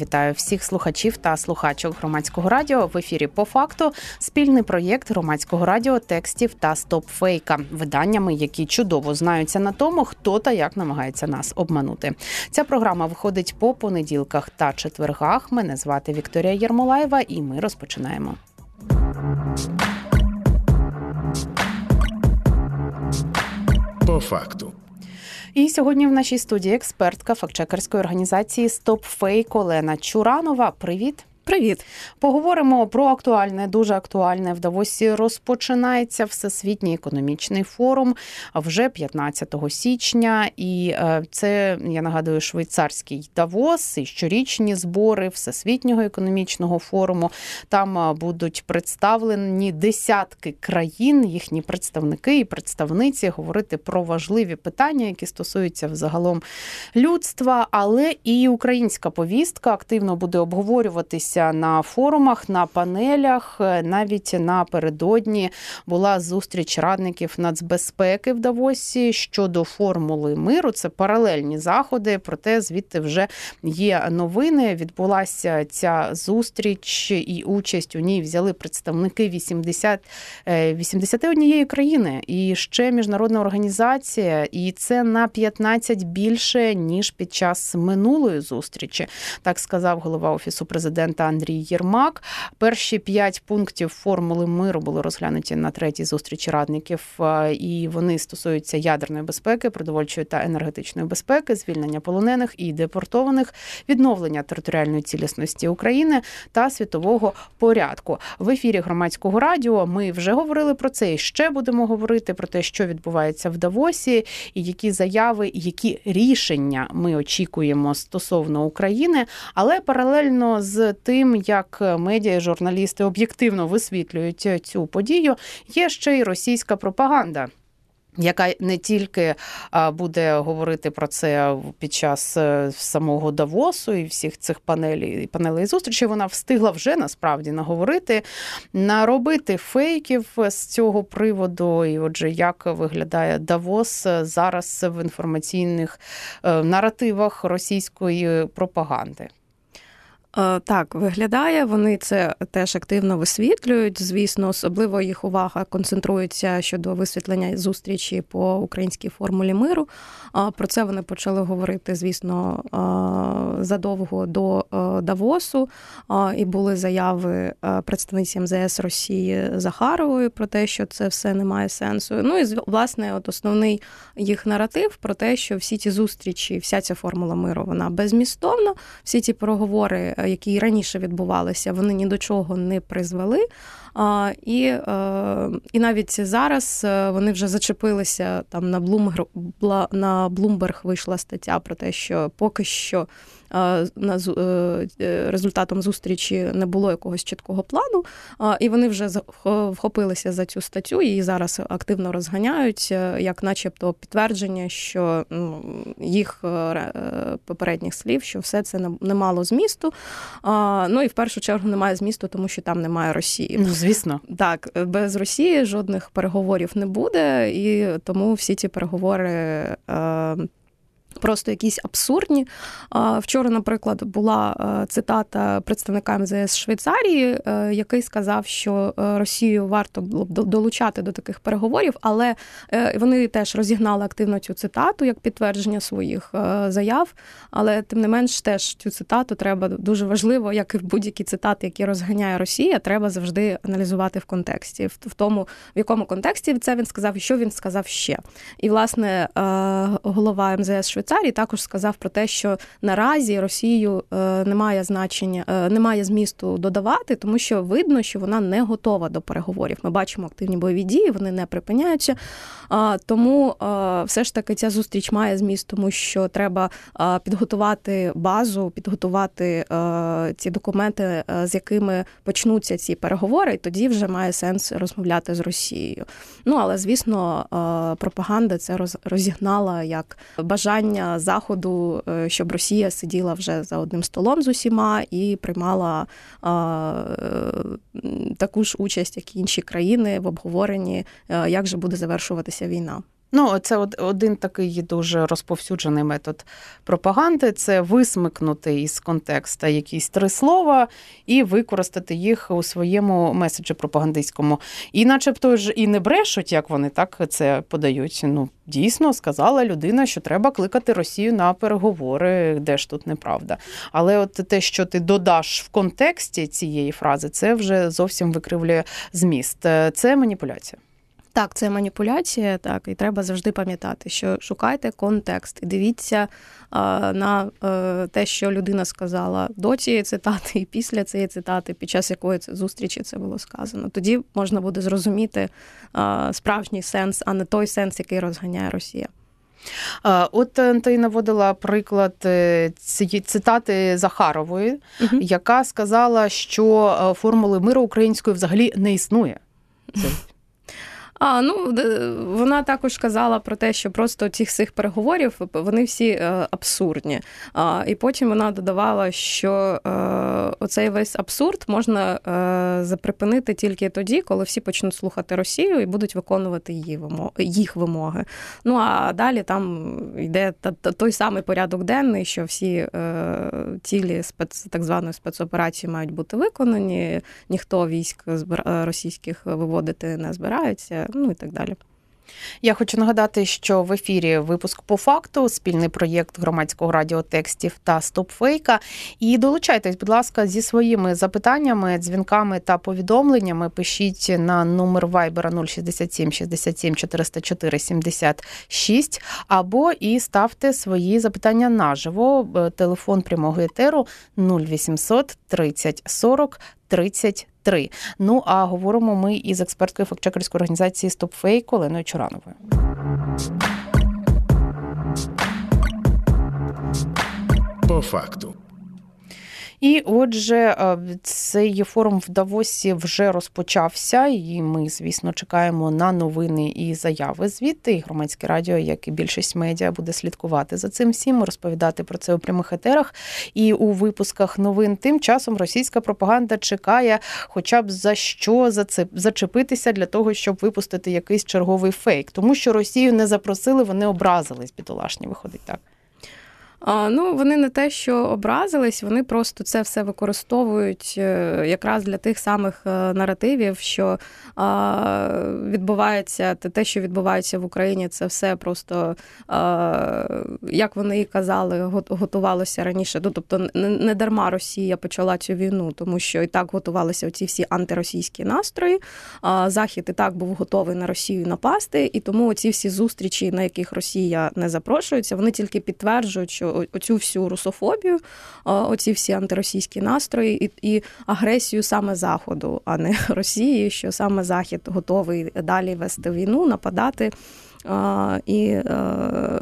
Вітаю всіх слухачів та слухачок громадського радіо в ефірі. По факту спільний проєкт громадського радіо текстів та стопфейка, виданнями, які чудово знаються на тому, хто та як намагається нас обманути. Ця програма виходить по понеділках та четвергах. Мене звати Вікторія Єрмолаєва, і ми розпочинаємо. По факту. І сьогодні в нашій студії експертка фактчекерської організації «Стопфейк» Олена Чуранова. Привіт. Привіт, поговоримо про актуальне, дуже актуальне в Давосі. Розпочинається всесвітній економічний форум вже 15 січня, і е, це я нагадую швейцарський Давос і щорічні збори всесвітнього економічного форуму. Там е, будуть представлені десятки країн, їхні представники і представниці говорити про важливі питання, які стосуються взагалом людства, але і українська повістка активно буде обговорюватися відбувалися на форумах, на панелях. Е, навіть напередодні була зустріч радників нацбезпеки в Давосі щодо формули миру. Це паралельні заходи, проте звідти вже є новини. Відбулася ця зустріч і участь у ній взяли представники 80, 81 е, країни і ще міжнародна організація, і це на 15 більше ніж під час минулої зустрічі. Так сказав голова офісу президента Андрій Єрмак. Перші п'ять пунктів формули миру були розглянуті на третій зустрічі радників, е, і вони стосуються ядерної безпеки, продовольчої та енергетичної безпеки, звільнення полонених і депортованих, відновлення територіальної цілісності України та світового порядку. В ефірі громадського радіо ми вже говорили про це і ще будемо говорити про те, що відбувається в Давосі, і які заяви, які рішення ми очікуємо стосовно України, але паралельно з тим тим, як медіа і журналісти об'єктивно висвітлюють цю подію, є ще й російська пропаганда. Яка не тільки буде говорити про це під час е, самого Давосу і всіх цих панелей панелей зустрічей, вона встигла вже насправді наговорити, наробити фейків з цього приводу. І, отже, як виглядає Давос зараз в інформаційних е, наративах російської пропаганди. Е, так, виглядає, вони це теж активно висвітлюють. Звісно, особливо їх увага концентрується щодо висвітлення зустрічі по українській формулі миру. Про це вони почали говорити, звісно, е, задовго до е, Давосу. І були заяви представниці МЗС Росії Захарової про те, що це все не має сенсу. Ну і власне, от основний їх наратив про те, що всі ті зустрічі, вся ця формула миру, вона безмістовна, всі ті переговори які раніше відбувалися, вони ні до чого не призвели. І е, і навіть зараз е, вони вже зачепилися там на Bloomberg, на Bloomberg вийшла стаття про те, що поки що на е, результатом зустрічі не було якогось чіткого плану, і вони вже вхопилися за цю статтю і зараз активно розганяють, як, начебто, підтвердження, що ну, їх попередніх слів, що все це не мало змісту. Ну і в першу чергу немає змісту, тому що там немає Росії. Ну, звісно, так без Росії жодних переговорів не буде, і тому всі ці переговори. Е, просто якісь абсурдні. Вчора, наприклад, була е, цитата представника МЗС Швейцарії, е, який сказав, що Росію варто було б долучати до таких переговорів, але вони теж розігнали активно цю цитату як підтвердження своїх заяв. Але тим не менш, теж цю цитату треба дуже важливо, як і в будь-які цитати, які розганяє Росія, треба завжди аналізувати в контексті, в тому, в якому контексті це він сказав, і що він сказав ще. І власне голова МЗС Швейцарії також сказав про те, що наразі Росію е, немає значення, е, немає змісту додавати, тому що видно, що вона не готова до переговорів. Ми бачимо активні бойові дії, вони не припиняються. Тому е, все ж таки ця зустріч має зміст, тому що треба підготувати базу, підготувати ці документи, з якими почнуться ці переговори, і тоді вже має сенс розмовляти з Росією. Ну але звісно, пропаганда це розігнала як бажання бажання заходу, е, щоб Росія сиділа вже за одним столом з усіма і приймала таку ж участь, як і інші країни в обговоренні, як же буде завершуватися війна. Ну, це один такий дуже розповсюджений метод пропаганди це висмикнути із контекста якісь три слова і використати їх у своєму меседжі пропагандистському. І, начебто, ж і не брешуть, як вони так це подають. Ну, дійсно сказала людина, що треба кликати Росію на переговори, де ж тут неправда. Але от те, що ти додаш в контексті цієї фрази, це вже зовсім викривлює зміст. Це маніпуляція. Так, це маніпуляція, так, і треба завжди пам'ятати, що шукайте контекст і дивіться а, на а, е, те, що людина сказала до цієї цитати і після цієї цитати, під час якої це зустрічі це було сказано. Тоді можна буде зрозуміти а, справжній сенс, а не той сенс, який розганяє Росія. От е, ти наводила приклад е, цієї цитати Захарової, угу. яка сказала, що формули миру української взагалі не існує. Це а ну вона також казала про те, що просто цих цих переговорів вони всі е, абсурдні. А, І потім вона додавала, що е, оцей весь абсурд можна е, заприпинити тільки тоді, коли всі почнуть слухати Росію і будуть виконувати її вимоги, їх вимоги. Ну а далі там йде той самий порядок денний, що всі цілі спец так званої спецоперації мають бути виконані. Ніхто військ російських виводити не збирається ну і так далі. Я хочу нагадати, що в ефірі випуск по факту, спільний проєкт громадського радіотекстів та стопфейка. І долучайтесь, будь ласка, зі своїми запитаннями, дзвінками та повідомленнями. Пишіть на номер Viber 067 67 404 76 або і ставте свої запитання наживо. Е, телефон прямого етеру 0800 30 40 33. Ну а говоримо ми із експерткою фактчекерської організації StopFake Оленою Чурановою. По факту. І отже, е, цей форум в Давосі вже розпочався, і ми, звісно, чекаємо на новини і заяви звідти. І громадське радіо, як і більшість медіа, буде слідкувати за цим всім, розповідати про це у прямих етерах. І у випусках новин тим часом російська пропаганда чекає, хоча б за що зачепитися для того, щоб випустити якийсь черговий фейк, тому що Росію не запросили, вони образились. Бідолашні виходить так. Ну, вони не те, що образились, вони просто це все використовують е, якраз для тих самих е, наративів, що відбувається те, що відбувається в Україні, це все просто як вони і казали, готувалося раніше. Ну, тобто, не дарма Росія почала цю війну, тому що і так готувалися оці всі антиросійські настрої. Захід і так був готовий на Росію напасти, і тому ці всі зустрічі, на яких Росія не запрошується, вони тільки підтверджують, що оцю всю русофобію, оці всі антиросійські настрої і і агресію саме Заходу, а не Росії, що саме Захід готовий далі вести війну, нападати. І е,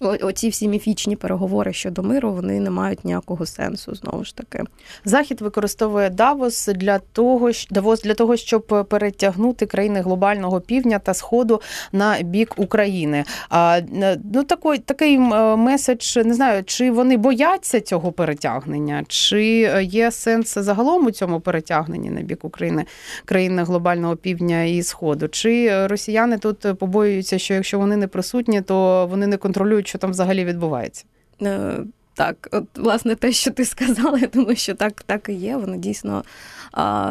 Оці всі міфічні переговори щодо миру вони не мають ніякого сенсу знову ж таки. Захід використовує Давос для того, Давос для того, щоб перетягнути країни глобального півдня та сходу на бік України. А ну такий, такий меседж не знаю, чи вони бояться цього перетягнення, чи є сенс загалом у цьому перетягненні на бік України країни глобального півдня і сходу, чи росіяни тут побоюються, що якщо вони не присутні, то вони не контролюють що там взагалі відбувається. Е, так, от власне те, що ти сказала, я думаю, що так так і є. Воно дійсно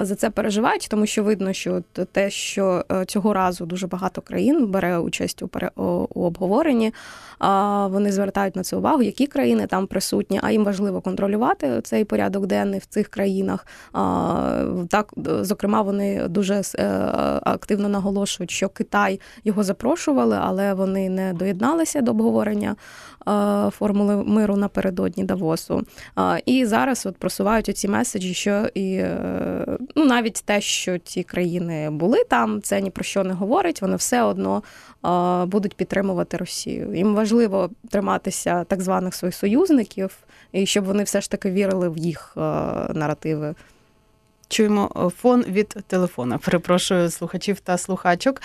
за це переживають, тому що видно, що те, що е, цього разу дуже багато країн бере участь у обговоренні, вони звертають на це увагу, які країни там присутні, а їм важливо контролювати цей порядок денний в цих країнах. Так, зокрема, вони дуже е, активно наголошують, що Китай його запрошували, але вони не доєдналися до обговорення формули миру напередодні Давосу. І зараз от просувають оці меседжі, що і е, ну навіть те, що ті країни були там, це ні про що не говорить. Вони все одно будуть підтримувати Росію. Їм важливо триматися так званих своїх союзників, і щоб вони все ж таки вірили в їх наративи. Чуємо е, фон від телефона. Перепрошую слухачів та слухачок.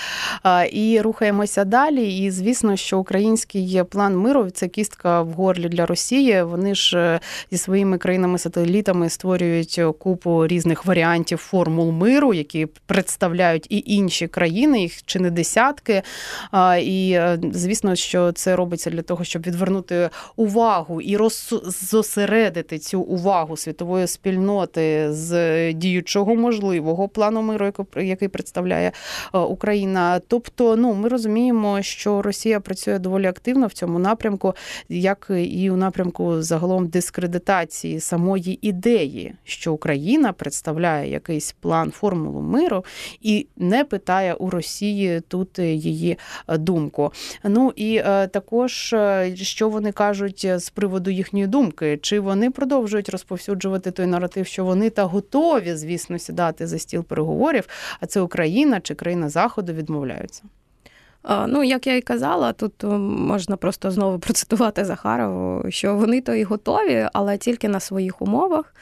І рухаємося далі. І звісно, що український план миру це кістка в горлі для Росії. Вони ж е, зі своїми країнами-сателітами створюють купу різних варіантів формул миру, які представляють і інші країни, їх чи не десятки. І е, звісно, що це робиться для того, щоб відвернути увагу і роззосередити цю увагу світової спільноти з діючого можливого плану миру, який представляє е, Україна. Тобто, ну ми розуміємо, що Росія працює доволі активно в цьому напрямку, як і у напрямку загалом дискредитації самої ідеї, що Україна представляє якийсь план формулу миру і не питає у Росії тут її думку. Ну і е, також е, що вони кажуть з приводу їхньої думки, чи вони продовжують розповсюджувати той наратив, що вони та готові, звісно, сідати за стіл переговорів, а це Україна чи країна Заходу відмовляються. Ну, як я і казала, тут можна просто знову процитувати Захарову, що вони то і готові, але тільки на своїх умовах.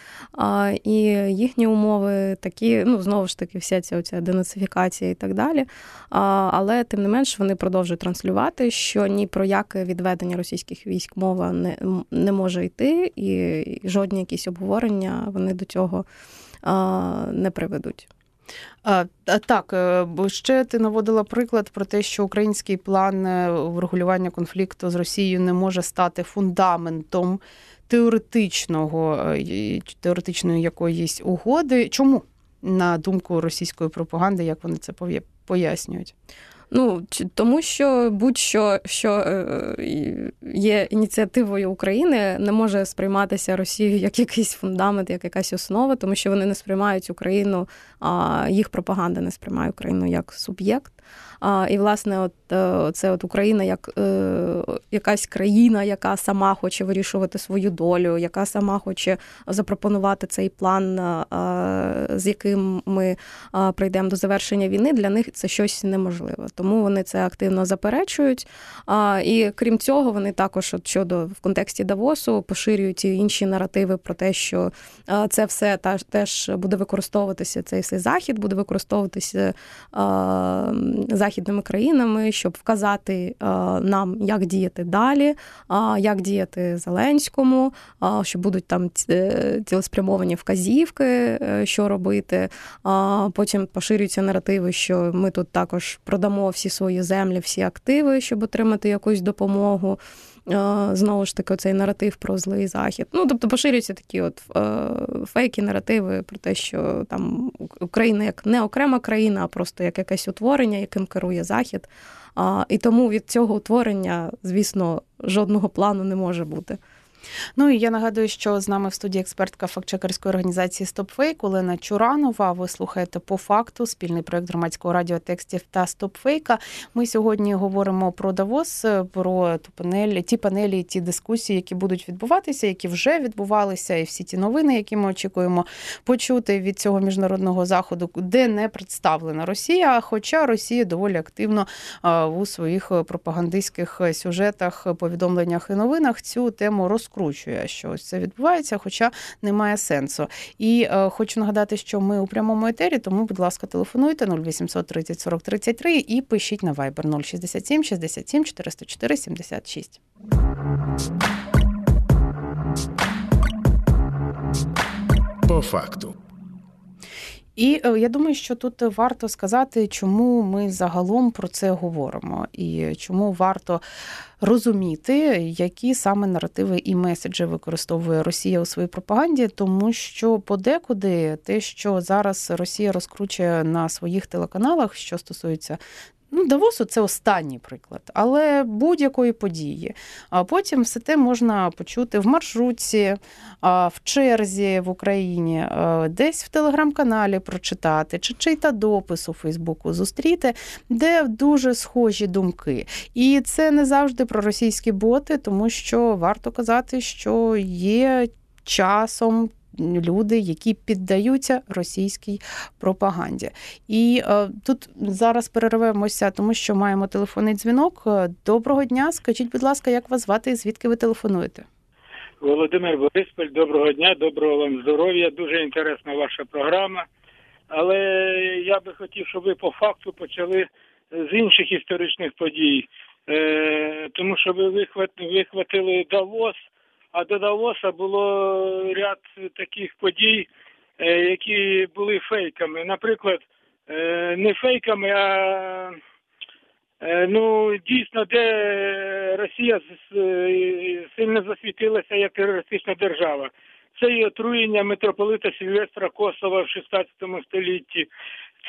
І їхні умови такі, ну знову ж таки, вся ця оця денацифікація і так далі. Але тим не менш вони продовжують транслювати, що ні про яке відведення російських військ мова не, не може йти, і жодні якісь обговорення вони до цього не приведуть. Так, е, ще ти наводила приклад про те, що український план е, врегулювання конфлікту з Росією не може стати фундаментом теоретичного е, теоретичної якоїсь угоди. Чому на думку російської пропаганди, як вони це пояснюють? Ну тому, що будь-що що е, є ініціативою України, не може сприйматися Росією як якийсь фундамент, як якась основа, тому що вони не сприймають Україну, а їх пропаганда не сприймає Україну як суб'єкт. І, власне, от е, це от Україна як е, якась країна, яка сама хоче вирішувати свою долю, яка сама хоче запропонувати цей план, е, з яким ми прийдемо до завершення війни. Для них це щось неможливе. Тому вони це активно заперечують. І крім цього, вони також от щодо в контексті Давосу поширюють і інші наративи про те, що це все теж буде використовуватися цей все захід, буде використовуватися західними країнами, щоб вказати е, нам, як діяти далі, як діяти Зеленському, що будуть там е, цілеспрямовані вказівки, е, що робити. Потім поширюються наративи, що ми тут також продамо всі свої землі, всі активи, щоб отримати якусь допомогу. Знову ж таки, цей наратив про злий захід. Ну, тобто поширюються такі от фейки, наративи про те, що там Україна як не окрема країна, а просто як якесь утворення, яким керує Захід. І тому від цього утворення, звісно, жодного плану не може бути. Ну і я нагадую, що з нами в студії експертка фактчекерської організації StopFake Олена Чуранова. Ви слухаєте по факту спільний проект громадського радіотекстів та StopFake. Ми сьогодні говоримо про Давос, про ту панель, ті панелі, ті дискусії, які будуть відбуватися, які вже відбувалися, і всі ті новини, які ми очікуємо почути від цього міжнародного заходу, де не представлена Росія. Хоча Росія доволі активно у своїх пропагандистських сюжетах, повідомленнях і новинах цю тему розкручує розкручує, що ось це відбувається, хоча немає сенсу. І е, хочу нагадати, що ми у прямому етері, тому, будь ласка, телефонуйте 0800 30 40 33 і пишіть на Viber 067 67 404 76. По факту. І е, я думаю, що тут варто сказати, чому ми загалом про це говоримо, і чому варто розуміти, які саме наративи і меседжі використовує Росія у своїй пропаганді, тому що подекуди те, що зараз Росія розкручує на своїх телеканалах, що стосується Ну, Давосу це останній приклад, але будь-якої події. А потім все те можна почути в маршрутці, в черзі в Україні, десь в телеграм-каналі прочитати, чи чийта допис у Фейсбуку зустріти, де дуже схожі думки. І це не завжди про російські боти, тому що варто казати, що є часом люди, які піддаються російській пропаганді. І е, тут зараз перервемося, тому що маємо телефонний дзвінок. Доброго дня. Скажіть, будь ласка, як вас звати і звідки ви телефонуєте? Володимир Борисполь, доброго дня, доброго вам здоров'я. Дуже інтересна ваша програма. Але я би хотів, щоб ви по факту почали з інших історичних подій, е, тому що ви вихват- вихватили Давос, а до Давоса було ряд таких подій, е, які були фейками. Наприклад, е, не фейками, а Е, Ну, дійсно, де Росія сильно засвітилася як терористична держава. Це і отруєння митрополита Сильвестра Косова в 16 столітті,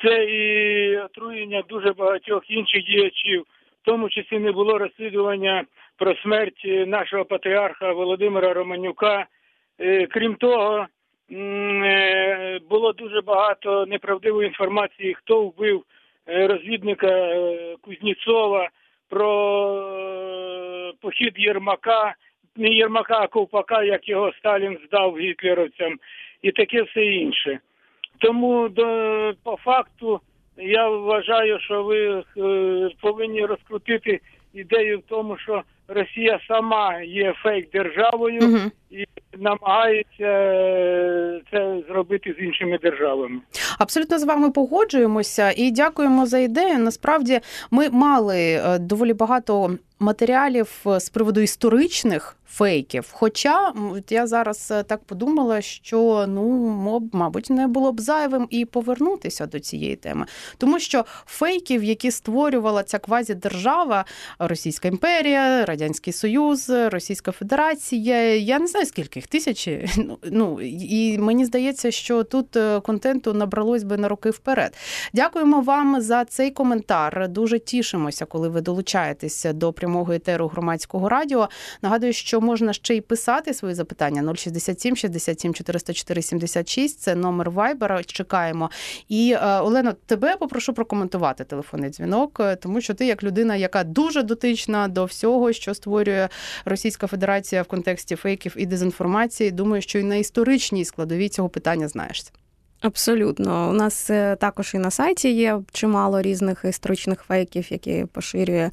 це і отруєння дуже багатьох інших діячів, в тому числі не було розслідування про смерть нашого патріарха Володимира Романюка. Е, Крім того, е, було дуже багато неправдивої інформації, хто вбив е, розвідника е, Кузнєцова, про е, похід Єрмака, не Єрмака, а Ковпака, як його Сталін здав гітлеровцям, і таке все інше. Тому до, по факту я вважаю, що ви е, повинні розкрутити ідею в тому, що Росія сама є фейк державою Угу. і намагається е, це зробити з іншими державами. Абсолютно з вами погоджуємося і дякуємо за ідею. Насправді ми мали е, доволі багато матеріалів з приводу історичних фейків. Хоча я зараз е, так подумала, що ну моб, мабуть, не було б зайвим і повернутися до цієї теми, тому що фейків, які створювала ця квазідержава, Російська імперія, Радянський Союз, Російська Федерація, я не знаю скільки їх тисячі. Ну, Ну і мені здається, що тут е, контенту набралось би на роки вперед. Дякуємо вам за цей коментар. Дуже тішимося, коли ви долучаєтеся до прямого етеру громадського радіо. Нагадую, що можна ще й писати свої запитання 067 67 404 76. Це номер Вайбера. Чекаємо. І е, Олено, тебе попрошу прокоментувати телефонний дзвінок, е, тому що ти, як людина, яка дуже дотична до всього, що створює Російська Федерація в контексті фейків і дезінформації, думаю, що і на історичній складовій цього питання знаєшся. Абсолютно, у нас е, також і на сайті є чимало різних історичних фейків, які поширює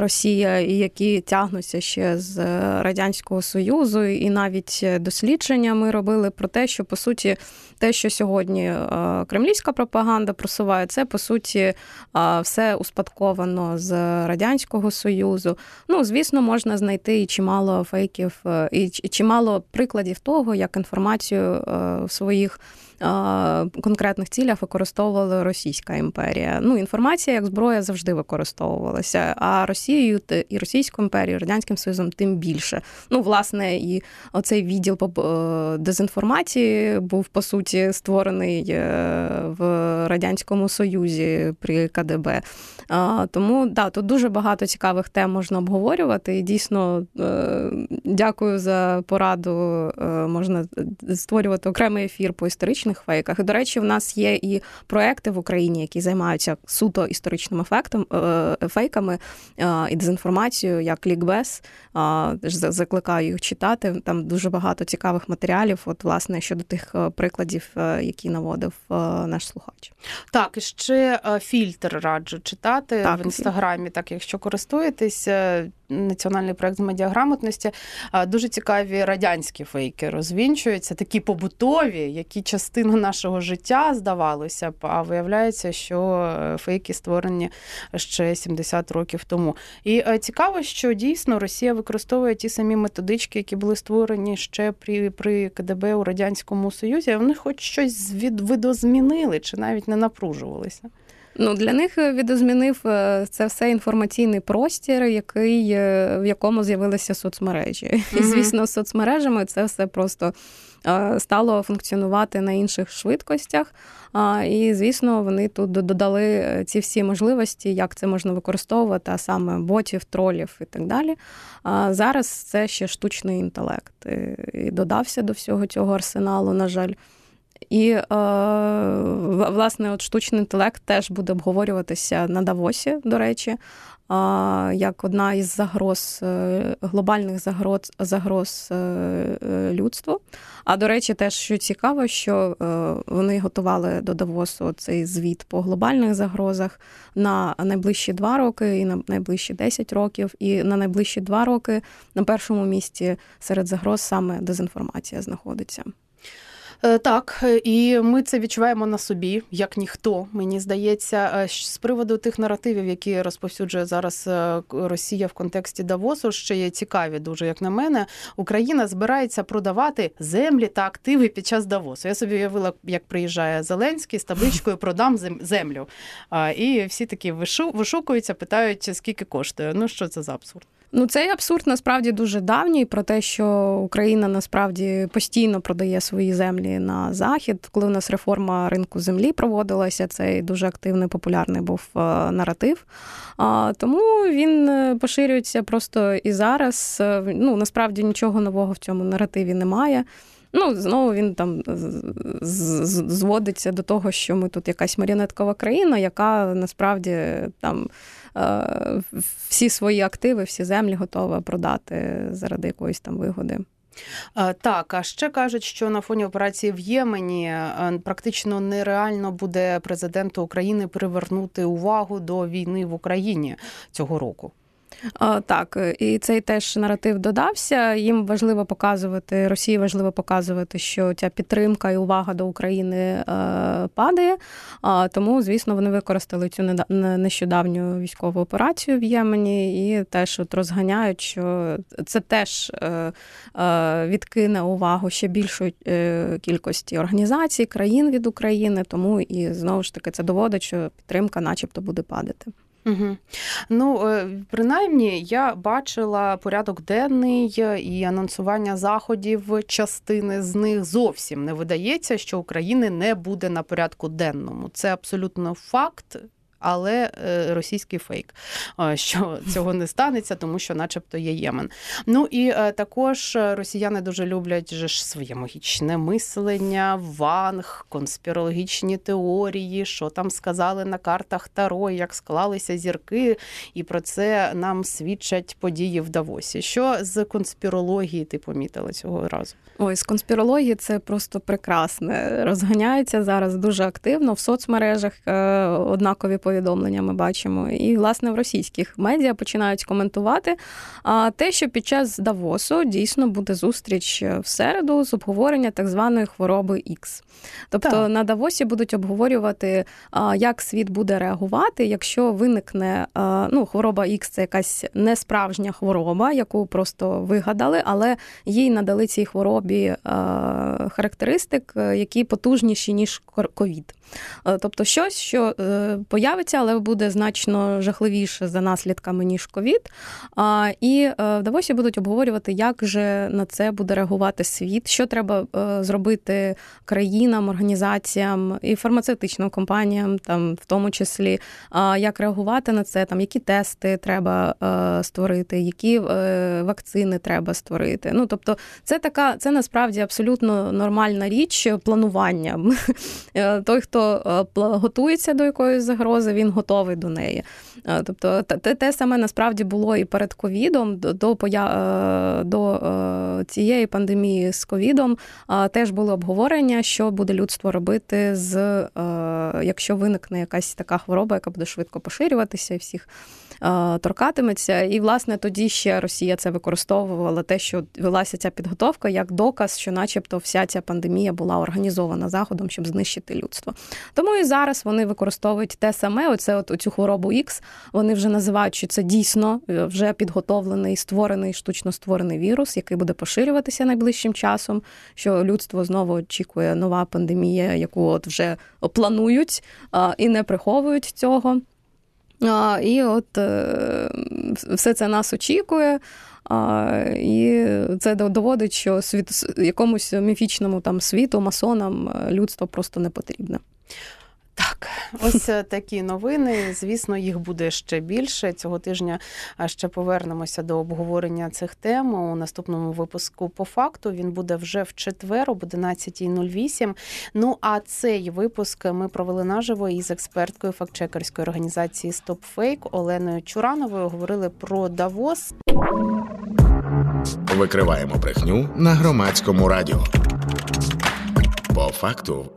Росія, і які тягнуться ще з е, радянського союзу. І навіть е, дослідження ми робили про те, що по суті те, що сьогодні кремлівська пропаганда просуває, це по суті все успадковано з радянського союзу. Ну, звісно, можна знайти і чимало фейків, і чимало прикладів того, як інформацію в своїх конкретних цілях використовувала Російська імперія. Ну, інформація як зброя завжди використовувалася, а Росією і Російською імперією, Радянським Союзом тим більше. Ну, власне, і оцей відділ е, дезінформації був по суті створений е, в Радянському Союзі при КДБ. Тому да, тут дуже багато цікавих тем можна обговорювати. І дійсно е, дякую за пораду. Можна створювати окремий ефір по історичних фейках. І, до речі, в нас є і проекти в Україні, які займаються суто історичним ефектом, е, фейками е, і дезінформацією, як Лікбез. Закликаю їх читати. Там дуже багато цікавих матеріалів, от власне щодо тих е, прикладів, е, які наводив е, наш слухач. Так, і ще е, фільтр раджу читати Так, в інстаграмі. Так, якщо користуєтесь, е, національний проект з медіаграмотності, дуже цікаві радянські фейки розвінчуються, такі побутові, які частина нашого життя здавалося б, а виявляється, що е, фейки створені ще 70 років тому. І е, цікаво, що дійсно Росія використовує ті самі методички, які були створені ще при, при КДБ у радянському Союзі. Вони хоч щось від видозмінили чи навіть не напружувалися. Ну для них е, відозмінив е, це все інформаційний простір, який е, в якому з'явилися соцмережі. І звісно, з соцмережами це все просто стало функціонувати на інших швидкостях. І звісно, вони тут додали ці всі можливості, як це можна використовувати, а саме ботів, тролів і так далі. А зараз це ще штучний інтелект. І додався до всього цього арсеналу, на жаль. І е, власне, от штучний інтелект теж буде обговорюватися на Давосі, до речі як одна із загроз е, глобальних загроз загроз е, е, людству. А до речі, теж що цікаво, що вони готували до Давосу цей звіт по глобальних загрозах на найближчі два роки і на найближчі 10 років. І на найближчі два роки на першому місці серед загроз саме дезінформація знаходиться. Е, так, і ми це відчуваємо на собі, як ніхто. Мені здається, е, з приводу тих наративів, які розповсюджує зараз е, Росія в контексті Давосу, ще є цікаві, дуже як на мене. Україна збирається продавати землі та активи під час Давосу. Я собі уявила, як приїжджає Зеленський з табличкою Продам землю. І всі такі вишукуються, питають, скільки коштує. Ну що це за абсурд? Ну, цей абсурд насправді дуже давній про те, що Україна насправді постійно продає свої землі на захід. Коли у нас реформа ринку землі проводилася, цей дуже активний популярний був е, наратив. Тому він е, поширюється просто і зараз. Е, ну насправді нічого нового в цьому наративі немає. Ну, знову він там зводиться до того, що ми тут якась маріонеткова країна, яка насправді там всі свої активи, всі землі готова продати заради якоїсь там вигоди. Е, так, а ще кажуть, що на фоні операції в Ємені е, практично нереально буде президенту України привернути увагу до війни в Україні цього року. Так, і цей теж наратив додався. Їм важливо показувати, Росії важливо показувати, що ця підтримка і увага до України е, падає. Тому, звісно, вони використали цю нещодавню військову операцію в Ємені і теж от розганяють, що це теж е, е, відкине увагу ще більшої кількості організацій, країн від України. Тому і знову ж таки це доводить, що підтримка, начебто, буде падати. Угу. Ну, е, принаймні, я бачила порядок денний і анонсування заходів. Частини з них зовсім не видається, що України не буде на порядку денному. Це абсолютно факт але е, російський фейк, е, що цього не станеться, тому що, начебто, є Ємен. Ну і е, також росіяни дуже люблять же ж своє магічне мислення, ванг, конспірологічні теорії, що там сказали на картах Таро, як склалися зірки, і про це нам свідчать події в Давосі. Що з конспірології ти помітила цього разу? Ой, з конспірології це просто прекрасне. Розганяється зараз дуже активно в соцмережах однакові повідомлення ми бачимо. І, власне, в російських медіа починають коментувати а те, що під час Давосу дійсно буде зустріч в середу з обговорення так званої хвороби X. Тобто так. на Давосі будуть обговорювати, як світ буде реагувати, якщо виникне ну, хвороба X це якась несправжня хвороба, яку просто вигадали, але їй надали цій хворобі характеристик, які потужніші ніж ковід. Тобто щось, що е, появиться, але буде значно жахливіше за наслідками ніж ковід. І е, в Давосі будуть обговорювати, як же на це буде реагувати світ, що треба е, зробити країнам, організаціям і фармацевтичним компаніям, там в тому числі, як реагувати на це, там які тести треба створити, які вакцини треба створити. Ну тобто, це така, це насправді абсолютно нормальна річ планування. Той, хто готується до якоїсь загрози, він готовий до неї. Е, тобто, те, те саме насправді було і перед ковідом, до до, е, до е, цієї пандемії з ковідом теж були обговорення, що буде людство робити, з якщо виникне якась така хвороба, яка буде швидко поширюватися і всіх. Торкатиметься, і власне тоді ще Росія це використовувала те, що велася ця підготовка, як доказ, що, начебто, вся ця пандемія була організована заходом, щоб знищити людство. Тому і зараз вони використовують те саме, оце от цю хворобу X, Вони вже називають, що це дійсно е, вже підготовлений, створений штучно створений вірус, який буде поширюватися найближчим часом. Що людство знову очікує нова пандемія, яку от вже планують і не приховують цього. І от е, все це нас очікує. І це доводить, що світ якомусь міфічному там світу, масонам людство просто не потрібне. Так, ось е, такі новини. Звісно, їх буде ще більше. Цього тижня ще повернемося до обговорення цих тем у наступному випуску. По факту він буде вже в четвер об 11.08. Ну а цей випуск ми провели наживо із експерткою фактчекерської організації StopFake Оленою Чурановою. Говорили про Давос. Викриваємо брехню на громадському радіо. По факту